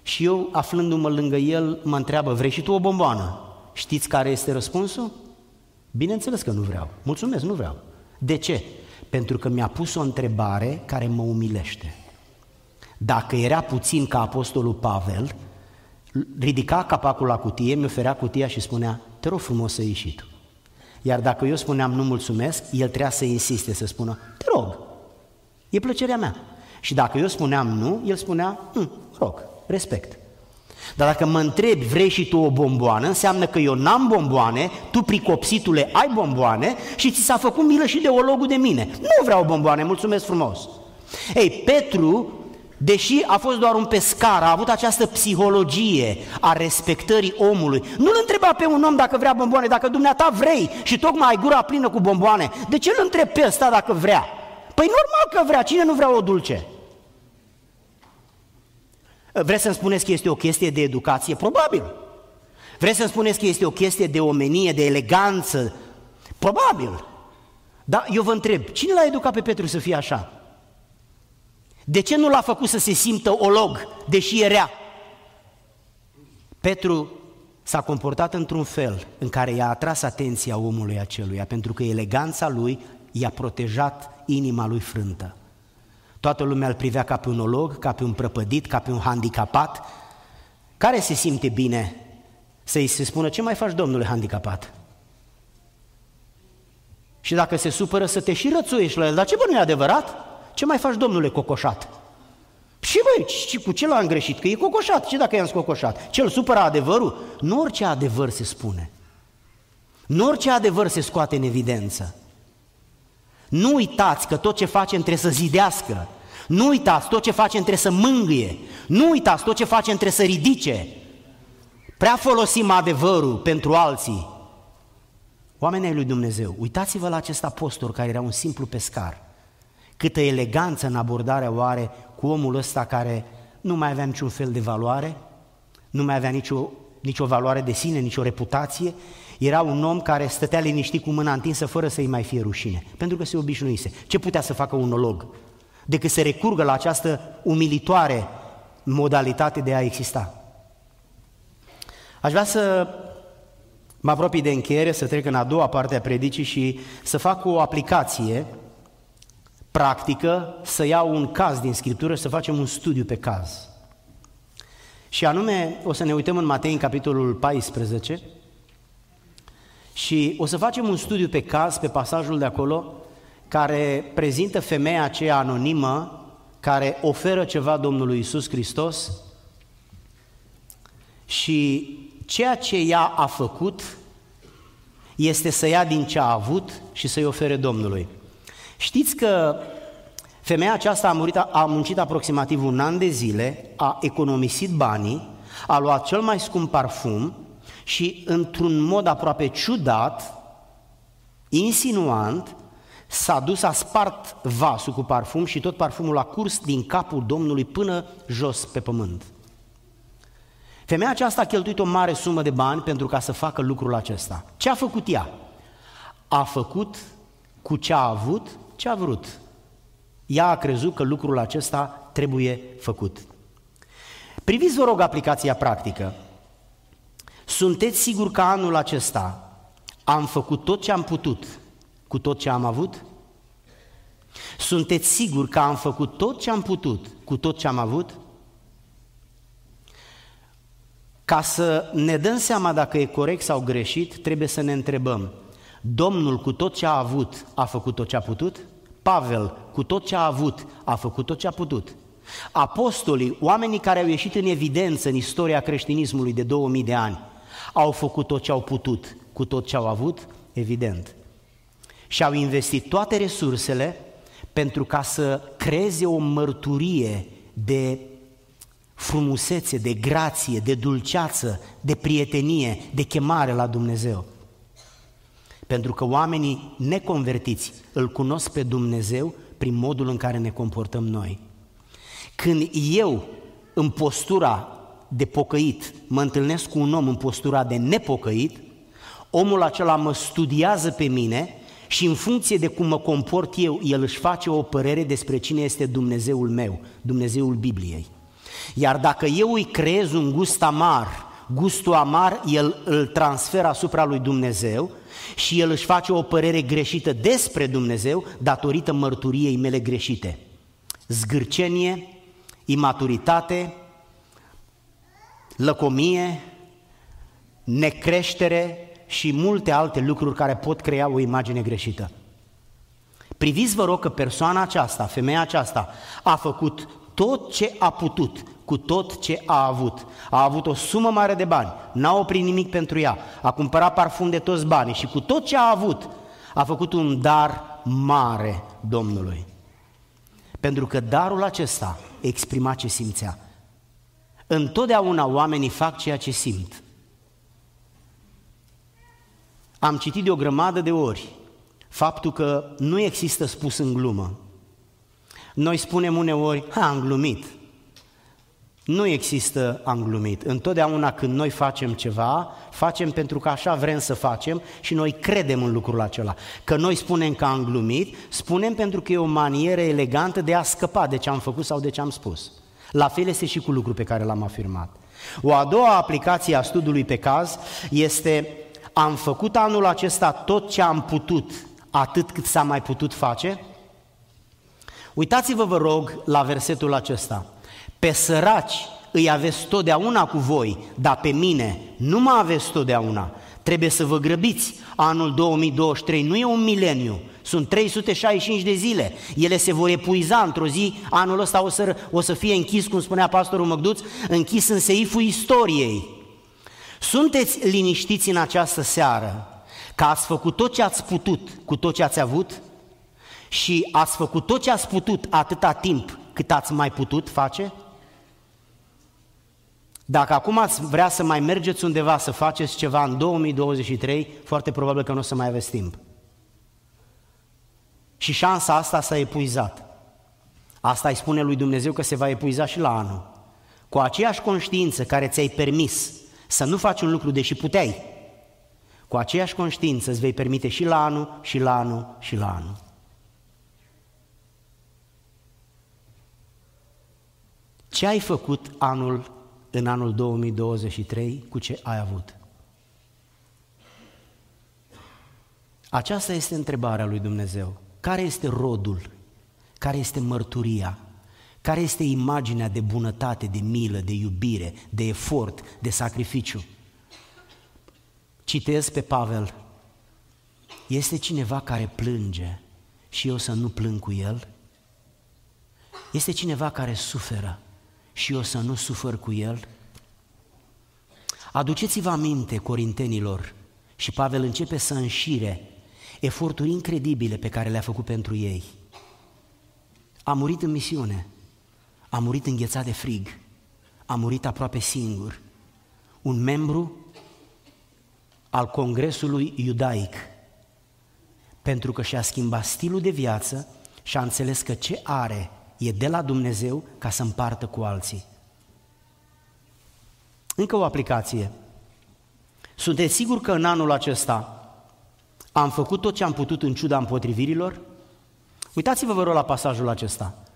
Și eu, aflându-mă lângă el, mă întreabă, vrei și tu o bomboană? Știți care este răspunsul? Bineînțeles că nu vreau. Mulțumesc, nu vreau. De ce? Pentru că mi-a pus o întrebare care mă umilește. Dacă era puțin ca apostolul Pavel, ridica capacul la cutie, mi oferea cutia și spunea, te rog frumos să ieși tu. Iar dacă eu spuneam nu mulțumesc, el trebuia să insiste, să spună, te rog, e plăcerea mea. Și dacă eu spuneam nu, el spunea, hm, rog, respect. Dar dacă mă întrebi, vrei și tu o bomboană, înseamnă că eu n-am bomboane, tu pricopsitule ai bomboane și ți s-a făcut milă și de ologul de mine. Nu vreau bomboane, mulțumesc frumos. Ei, Petru, deși a fost doar un pescar, a avut această psihologie a respectării omului. Nu-l întreba pe un om dacă vrea bomboane, dacă dumneata vrei și tocmai ai gura plină cu bomboane, de ce îl întrebi pe ăsta dacă vrea? Păi normal că vrea, cine nu vrea o dulce? Vreți să-mi spuneți că este o chestie de educație? Probabil. Vreți să-mi spuneți că este o chestie de omenie, de eleganță? Probabil. Dar eu vă întreb, cine l-a educat pe Petru să fie așa? De ce nu l-a făcut să se simtă olog, deși era? Petru s-a comportat într-un fel în care i-a atras atenția omului aceluia, pentru că eleganța lui i-a protejat inima lui frântă. Toată lumea îl privea ca pe un olog, ca pe un prăpădit, ca pe un handicapat. Care se simte bine să-i se spună, ce mai faci, domnule handicapat? Și dacă se supără să te și rățuiești la el, dar ce bă, nu e adevărat? Ce mai faci, domnule cocoșat? Și băi, și cu ce l-am greșit? Că e cocoșat. Ce dacă i-am scocoșat? Ce îl supără adevărul? Nu orice adevăr se spune. Nu orice adevăr se scoate în evidență. Nu uitați că tot ce facem trebuie să zidească. Nu uitați, tot ce facem trebuie să mângâie. Nu uitați, tot ce facem trebuie să ridice. Prea folosim adevărul pentru alții. Oamenii lui Dumnezeu, uitați-vă la acest apostol care era un simplu pescar. Câtă eleganță în abordarea oare cu omul ăsta care nu mai avea niciun fel de valoare, nu mai avea nicio, nicio valoare de sine, nicio reputație, era un om care stătea liniștit cu mâna întinsă fără să-i mai fie rușine, pentru că se obișnuise. Ce putea să facă un olog? Decât să recurgă la această umilitoare modalitate de a exista. Aș vrea să mă apropii de încheiere, să trec în a doua parte a predicii și să fac o aplicație practică, să iau un caz din Scriptură și să facem un studiu pe caz. Și anume, o să ne uităm în Matei, în capitolul 14, și o să facem un studiu pe caz, pe pasajul de acolo, care prezintă femeia aceea anonimă care oferă ceva Domnului Isus Hristos și ceea ce ea a făcut este să ia din ce a avut și să-i ofere Domnului. Știți că femeia aceasta a, murit, a muncit aproximativ un an de zile, a economisit banii, a luat cel mai scump parfum și într-un mod aproape ciudat, insinuant, s-a dus, a spart vasul cu parfum și tot parfumul a curs din capul Domnului până jos pe pământ. Femeia aceasta a cheltuit o mare sumă de bani pentru ca să facă lucrul acesta. Ce a făcut ea? A făcut cu ce a avut, ce a vrut. Ea a crezut că lucrul acesta trebuie făcut. Priviți, vă rog, aplicația practică. Sunteți siguri că anul acesta am făcut tot ce am putut cu tot ce am avut? Sunteți siguri că am făcut tot ce am putut cu tot ce am avut? Ca să ne dăm seama dacă e corect sau greșit, trebuie să ne întrebăm. Domnul cu tot ce a avut a făcut tot ce a putut? Pavel cu tot ce a avut a făcut tot ce a putut? Apostolii, oamenii care au ieșit în evidență în istoria creștinismului de 2000 de ani, au făcut tot ce au putut cu tot ce au avut? Evident. Și au investit toate resursele pentru ca să creeze o mărturie de frumusețe, de grație, de dulceață, de prietenie, de chemare la Dumnezeu. Pentru că oamenii neconvertiți îl cunosc pe Dumnezeu prin modul în care ne comportăm noi. Când eu în postura de pocăit, mă întâlnesc cu un om în postura de nepocăit, omul acela mă studiază pe mine și în funcție de cum mă comport eu, el își face o părere despre cine este Dumnezeul meu, Dumnezeul Bibliei. Iar dacă eu îi creez un gust amar, gustul amar, el îl transferă asupra lui Dumnezeu și el își face o părere greșită despre Dumnezeu datorită mărturiei mele greșite. Zgârcenie, imaturitate, lăcomie, necreștere și multe alte lucruri care pot crea o imagine greșită. Priviți, vă rog, că persoana aceasta, femeia aceasta, a făcut tot ce a putut, cu tot ce a avut. A avut o sumă mare de bani, n-a oprit nimic pentru ea, a cumpărat parfum de toți banii și cu tot ce a avut, a făcut un dar mare Domnului. Pentru că darul acesta exprima ce simțea. Întotdeauna oamenii fac ceea ce simt. Am citit de o grămadă de ori faptul că nu există spus în glumă. Noi spunem uneori, ha, am glumit. Nu există am glumit. Întotdeauna când noi facem ceva, facem pentru că așa vrem să facem și noi credem în lucrul acela. Că noi spunem că am glumit, spunem pentru că e o manieră elegantă de a scăpa de ce am făcut sau de ce am spus. La fel este și cu lucrul pe care l-am afirmat. O a doua aplicație a studiului pe caz este am făcut anul acesta tot ce am putut, atât cât s-a mai putut face? Uitați-vă, vă rog, la versetul acesta. Pe săraci îi aveți totdeauna cu voi, dar pe mine nu mă aveți totdeauna. Trebuie să vă grăbiți. Anul 2023 nu e un mileniu, sunt 365 de zile. Ele se vor epuiza într-o zi, anul ăsta o să, o să fie închis, cum spunea pastorul Măgduț, închis în seiful istoriei. Sunteți liniștiți în această seară că ați făcut tot ce ați putut cu tot ce ați avut și ați făcut tot ce ați putut atâta timp cât ați mai putut face? Dacă acum ați vrea să mai mergeți undeva să faceți ceva în 2023, foarte probabil că nu o să mai aveți timp. Și șansa asta s-a epuizat. Asta îi spune lui Dumnezeu că se va epuiza și la anul. Cu aceeași conștiință care ți-ai permis să nu faci un lucru deși puteai, cu aceeași conștiință îți vei permite și la anul, și la anul, și la anul. Ce ai făcut anul în anul 2023 cu ce ai avut? Aceasta este întrebarea lui Dumnezeu. Care este rodul? Care este mărturia? Care este imaginea de bunătate, de milă, de iubire, de efort, de sacrificiu? Citez pe Pavel. Este cineva care plânge și eu să nu plâng cu el? Este cineva care suferă și eu să nu sufăr cu el? Aduceți-vă aminte, corintenilor, și Pavel începe să înșire eforturi incredibile pe care le-a făcut pentru ei. A murit în misiune, a murit înghețat de frig, a murit aproape singur. Un membru al Congresului Iudaic, pentru că și-a schimbat stilul de viață și a înțeles că ce are e de la Dumnezeu ca să împartă cu alții. Încă o aplicație. Sunteți sigur că în anul acesta am făcut tot ce am putut în ciuda împotrivirilor? Uitați-vă, vă rog, la pasajul acesta.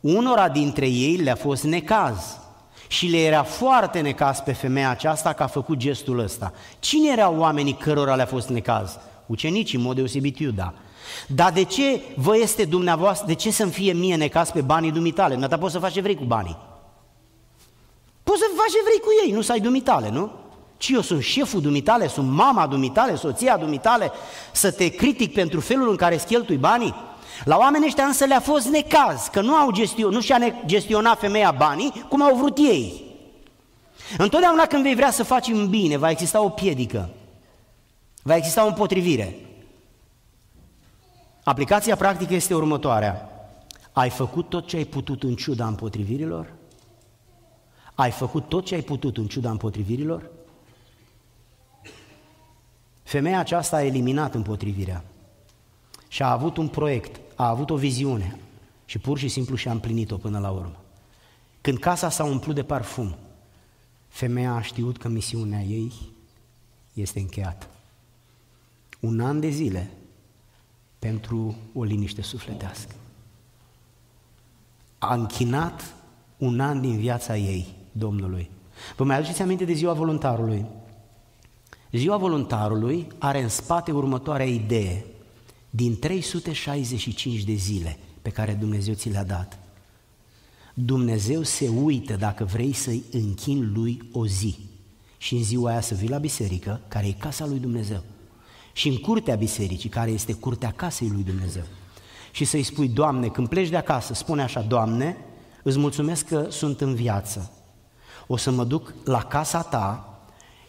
Unora dintre ei le-a fost necaz și le era foarte necaz pe femeia aceasta că a făcut gestul ăsta. Cine erau oamenii cărora le-a fost necaz? Ucenicii, în mod deosebit Iuda. Dar de ce vă este dumneavoastră, de ce să-mi fie mie necaz pe banii dumitale? Nu poți să faci ce vrei cu banii. Poți să faci ce vrei cu ei, nu să ai dumitale, nu? Ci eu sunt șeful dumitale, sunt mama dumitale, soția dumitale, să te critic pentru felul în care îți cheltui banii? La oamenii ăștia însă le-a fost necaz, că nu, au gestion, nu și-a gestionat femeia banii cum au vrut ei. Întotdeauna când vei vrea să faci în bine, va exista o piedică, va exista o împotrivire. Aplicația practică este următoarea. Ai făcut tot ce ai putut în ciuda împotrivirilor? Ai făcut tot ce ai putut în ciuda împotrivirilor? Femeia aceasta a eliminat împotrivirea și a avut un proiect, a avut o viziune și pur și simplu și-a împlinit-o până la urmă. Când casa s-a umplut de parfum, femeia a știut că misiunea ei este încheiată. Un an de zile pentru o liniște sufletească. A închinat un an din viața ei Domnului. Vă mai aduceți aminte de ziua voluntarului? Ziua voluntarului are în spate următoarea idee. Din 365 de zile pe care Dumnezeu ți le-a dat, Dumnezeu se uită dacă vrei să-i închin lui o zi. Și în ziua aia să vii la biserică, care e casa lui Dumnezeu. Și în curtea bisericii, care este curtea casei lui Dumnezeu. Și să-i spui, Doamne, când pleci de acasă, spune așa, Doamne, îți mulțumesc că sunt în viață. O să mă duc la casa ta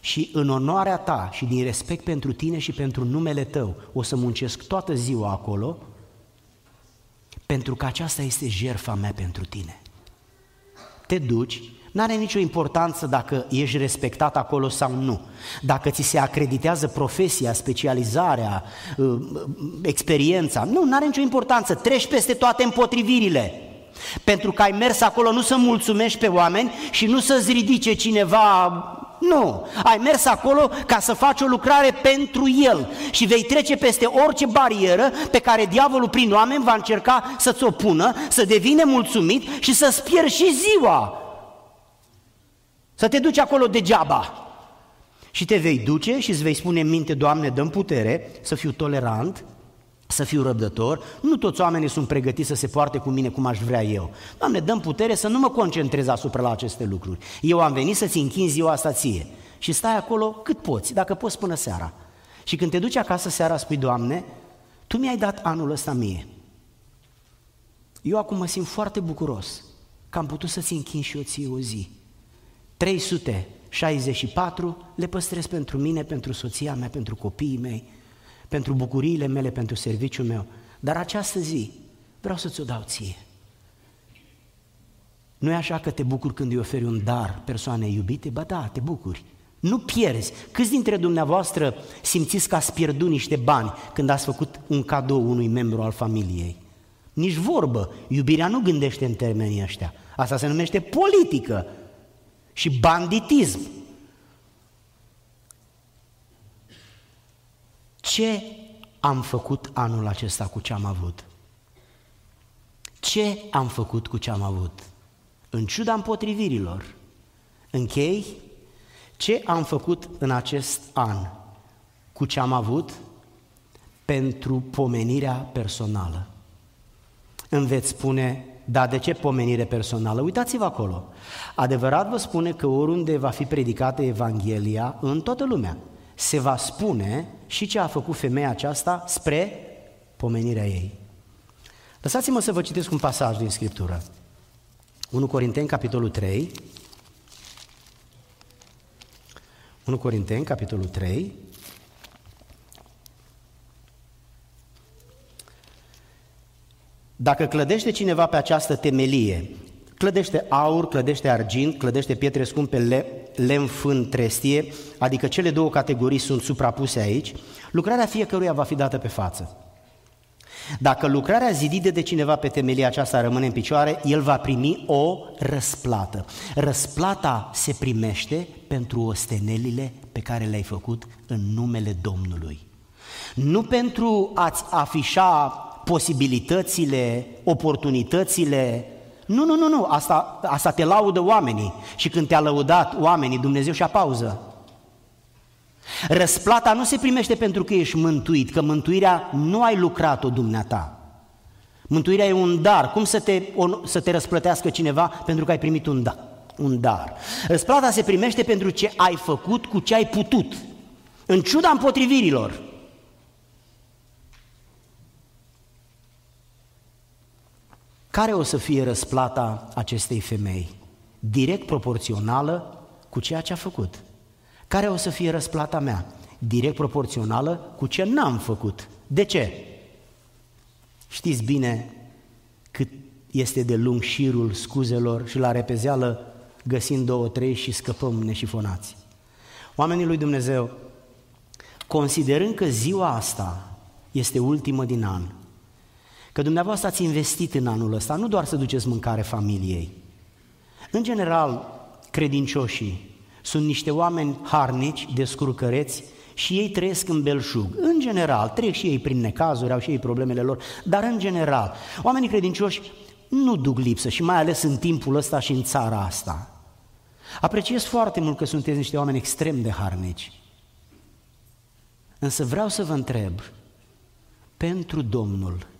și în onoarea ta și din respect pentru tine și pentru numele tău, o să muncesc toată ziua acolo, pentru că aceasta este jertfa mea pentru tine te duci, nu are nicio importanță dacă ești respectat acolo sau nu. Dacă ți se acreditează profesia, specializarea, uh, experiența, nu, nu are nicio importanță. Treci peste toate împotrivirile. Pentru că ai mers acolo nu să mulțumești pe oameni și nu să-ți ridice cineva nu, ai mers acolo ca să faci o lucrare pentru El și vei trece peste orice barieră pe care diavolul prin oameni va încerca să-ți opună, să devine mulțumit și să-ți pierzi și ziua. Să te duci acolo degeaba. Și te vei duce și îți vei spune în minte, Doamne, dăm putere să fiu tolerant, să fiu răbdător, nu toți oamenii sunt pregătiți să se poarte cu mine cum aș vrea eu. Doamne, dăm putere să nu mă concentrez asupra la aceste lucruri. Eu am venit să-ți închin ziua asta ție și stai acolo cât poți, dacă poți până seara. Și când te duci acasă seara, spui, Doamne, Tu mi-ai dat anul ăsta mie. Eu acum mă simt foarte bucuros că am putut să-ți închin și eu ție o zi. 364 le păstrez pentru mine, pentru soția mea, pentru copiii mei, pentru bucuriile mele, pentru serviciul meu. Dar această zi vreau să ți-o dau ție. Nu e așa că te bucuri când îi oferi un dar persoanei iubite? Ba da, te bucuri. Nu pierzi. Câți dintre dumneavoastră simțiți că ați pierdut niște bani când ați făcut un cadou unui membru al familiei? Nici vorbă. Iubirea nu gândește în termenii ăștia. Asta se numește politică și banditism. Ce am făcut anul acesta cu ce am avut? Ce am făcut cu ce am avut? În ciuda împotrivirilor, închei ce am făcut în acest an cu ce am avut pentru pomenirea personală. Îmi veți spune, da, de ce pomenire personală? Uitați-vă acolo. Adevărat vă spune că oriunde va fi predicată Evanghelia în toată lumea, se va spune și ce a făcut femeia aceasta spre pomenirea ei. Lăsați-mă să vă citesc un pasaj din Scriptură. 1 Corinteni, capitolul 3. 1 Corinteni, capitolul 3. Dacă clădește cineva pe această temelie, clădește aur, clădește argint, clădește pietre scumpe, le, lemn, fân, trestie, adică cele două categorii sunt suprapuse aici, lucrarea fiecăruia va fi dată pe față. Dacă lucrarea zidită de cineva pe temelia aceasta rămâne în picioare, el va primi o răsplată. Răsplata se primește pentru ostenelile pe care le-ai făcut în numele Domnului. Nu pentru a-ți afișa posibilitățile, oportunitățile, nu, nu, nu, nu, asta, asta te laudă oamenii și când te-a lăudat oamenii, Dumnezeu și-a pauză. Răsplata nu se primește pentru că ești mântuit, că mântuirea nu ai lucrat-o dumneata. Mântuirea e un dar. Cum să te, să te răsplătească cineva pentru că ai primit un dar? Un dar. Răsplata se primește pentru ce ai făcut cu ce ai putut, în ciuda împotrivirilor. Care o să fie răsplata acestei femei? Direct proporțională cu ceea ce a făcut. Care o să fie răsplata mea? Direct proporțională cu ce n-am făcut. De ce? Știți bine cât este de lung șirul scuzelor și la repezeală găsim două, trei și scăpăm neșifonați. Oamenii lui Dumnezeu, considerând că ziua asta este ultimă din an, că dumneavoastră ați investit în anul ăsta, nu doar să duceți mâncare familiei, În general, credincioșii sunt niște oameni harnici, descurcăreți și ei trăiesc în belșug. În general, trec și ei prin necazuri, au și ei problemele lor, dar în general, oamenii credincioși nu duc lipsă și mai ales în timpul ăsta și în țara asta. Apreciez foarte mult că sunteți niște oameni extrem de harnici. Însă vreau să vă întreb, pentru Domnul,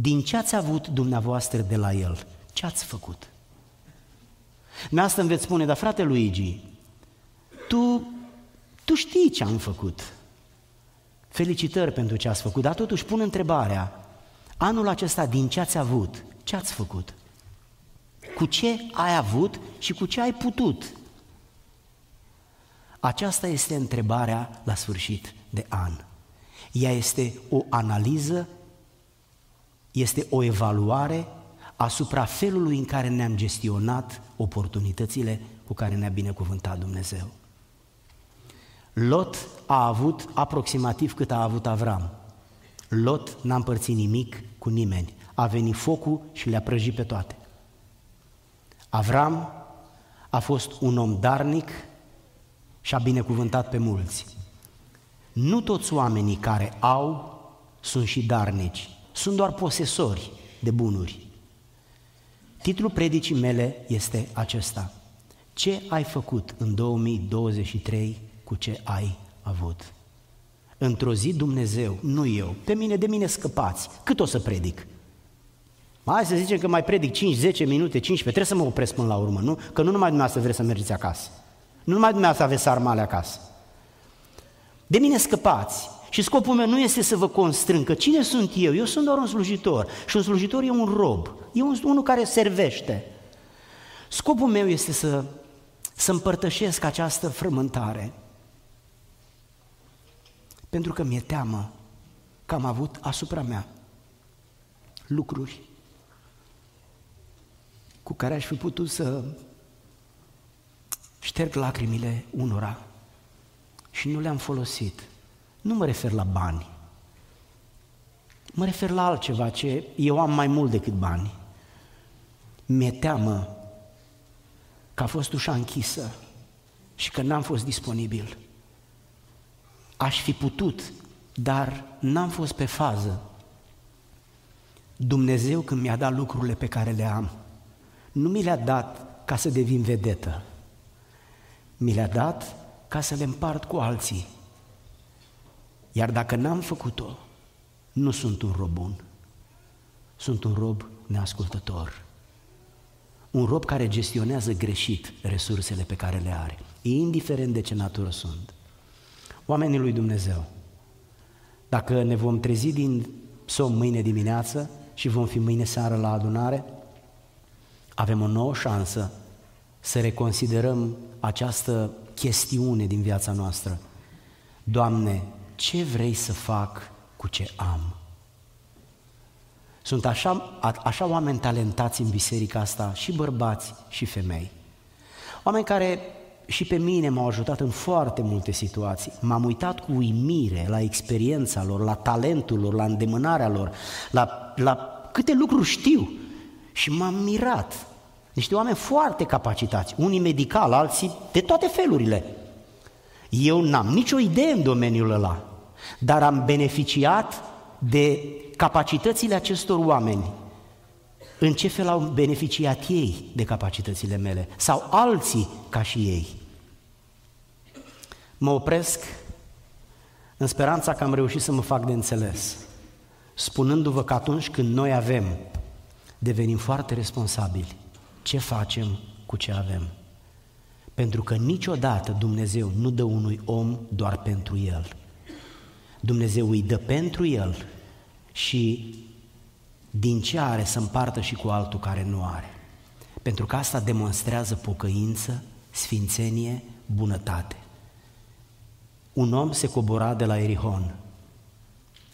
din ce ați avut dumneavoastră de la El, ce ați făcut? Mi asta îmi veți spune, dar frate Luigi, tu, tu știi ce am făcut. Felicitări pentru ce ați făcut, dar totuși pun întrebarea, anul acesta din ce ați avut, ce ați făcut? Cu ce ai avut și cu ce ai putut? Aceasta este întrebarea la sfârșit de an. Ea este o analiză, este o evaluare asupra felului în care ne-am gestionat oportunitățile cu care ne-a binecuvântat Dumnezeu. Lot a avut aproximativ cât a avut Avram. Lot n-a împărțit nimic cu nimeni. A venit focul și le-a prăjit pe toate. Avram a fost un om darnic și a binecuvântat pe mulți. Nu toți oamenii care au sunt și darnici, sunt doar posesori de bunuri. Titlul predicii mele este acesta. Ce ai făcut în 2023 cu ce ai avut? Într-o zi Dumnezeu, nu eu, pe mine, de mine scăpați. Cât o să predic? Hai să zicem că mai predic 5, 10 minute, 15, trebuie să mă opresc până la urmă, nu? Că nu numai dumneavoastră vreți să mergeți acasă. Nu numai dumneavoastră aveți sarmale acasă. De mine scăpați. Și scopul meu nu este să vă constrâng, că cine sunt eu? Eu sunt doar un slujitor și un slujitor e un rob, e un, unul care servește. Scopul meu este să, să împărtășesc această frământare, pentru că mi-e teamă că am avut asupra mea lucruri cu care aș fi putut să șterg lacrimile unora și nu le-am folosit. Nu mă refer la bani. Mă refer la altceva, ce eu am mai mult decât bani. Mi-e teamă că a fost ușa închisă și că n-am fost disponibil. Aș fi putut, dar n-am fost pe fază. Dumnezeu când mi-a dat lucrurile pe care le am, nu mi le-a dat ca să devin vedetă. Mi le-a dat ca să le împart cu alții. Iar dacă n-am făcut-o, nu sunt un rob bun. Sunt un rob neascultător. Un rob care gestionează greșit resursele pe care le are, indiferent de ce natură sunt. Oamenii lui Dumnezeu, dacă ne vom trezi din somn mâine dimineață și vom fi mâine seară la adunare, avem o nouă șansă să reconsiderăm această chestiune din viața noastră. Doamne, ce vrei să fac cu ce am? Sunt așa, așa oameni talentați în biserica asta, și bărbați și femei. Oameni care și pe mine m-au ajutat în foarte multe situații. M-am uitat cu uimire la experiența lor, la talentul lor, la îndemânarea lor, la, la câte lucruri știu. Și m-am mirat niște oameni foarte capacitați, unii medical, alții de toate felurile. Eu n-am nicio idee în domeniul ăla, dar am beneficiat de capacitățile acestor oameni. În ce fel au beneficiat ei de capacitățile mele? Sau alții ca și ei? Mă opresc în speranța că am reușit să mă fac de înțeles, spunându-vă că atunci când noi avem, devenim foarte responsabili ce facem cu ce avem. Pentru că niciodată Dumnezeu nu dă unui om doar pentru el. Dumnezeu îi dă pentru el și din ce are să împartă și cu altul care nu are. Pentru că asta demonstrează pocăință, sfințenie, bunătate. Un om se cobora de la Erihon.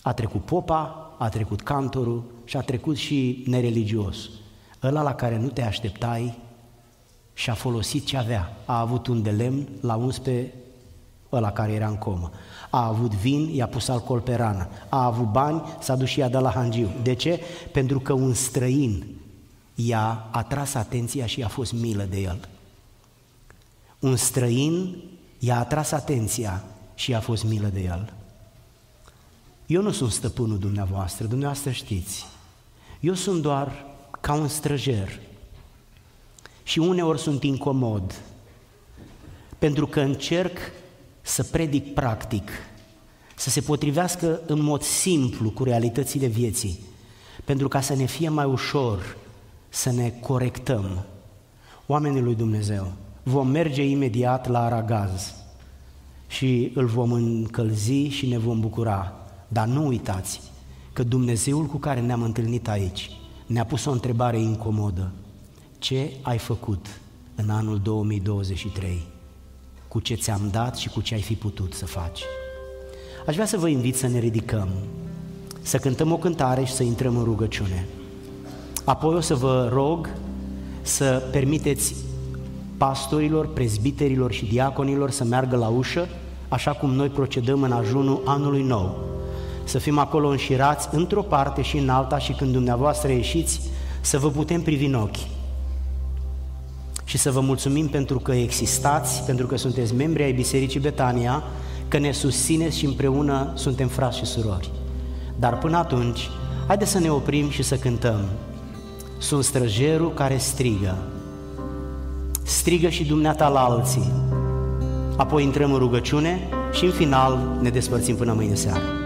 A trecut popa, a trecut cantorul și a trecut și nereligios ăla la care nu te așteptai și a folosit ce avea. A avut un de lemn, l-a uns pe ăla care era în comă. A avut vin, i-a pus alcool pe rană. A avut bani, s-a dus și i-a dat la hangiu. De ce? Pentru că un străin i-a atras atenția și a fost milă de el. Un străin i-a atras atenția și a fost milă de el. Eu nu sunt stăpânul dumneavoastră, dumneavoastră știți. Eu sunt doar ca un străjer și uneori sunt incomod, pentru că încerc să predic practic, să se potrivească în mod simplu cu realitățile vieții, pentru ca să ne fie mai ușor să ne corectăm. Oamenii lui Dumnezeu, vom merge imediat la Aragaz și îl vom încălzi și ne vom bucura. Dar nu uitați că Dumnezeul cu care ne-am întâlnit aici ne-a pus o întrebare incomodă. Ce ai făcut în anul 2023? Cu ce ți-am dat și cu ce ai fi putut să faci? Aș vrea să vă invit să ne ridicăm, să cântăm o cântare și să intrăm în rugăciune. Apoi o să vă rog să permiteți pastorilor, prezbiterilor și diaconilor să meargă la ușă, așa cum noi procedăm în ajunul anului nou. Să fim acolo înșirați într-o parte și în alta și când dumneavoastră ieșiți, să vă putem privi în ochi. Și să vă mulțumim pentru că existați, pentru că sunteți membri ai Bisericii Betania, că ne susțineți și împreună suntem frați și surori. Dar până atunci, haideți să ne oprim și să cântăm. Sunt străjerul care strigă. Strigă și dumneata la alții. Apoi intrăm în rugăciune și în final ne despărțim până mâine seară.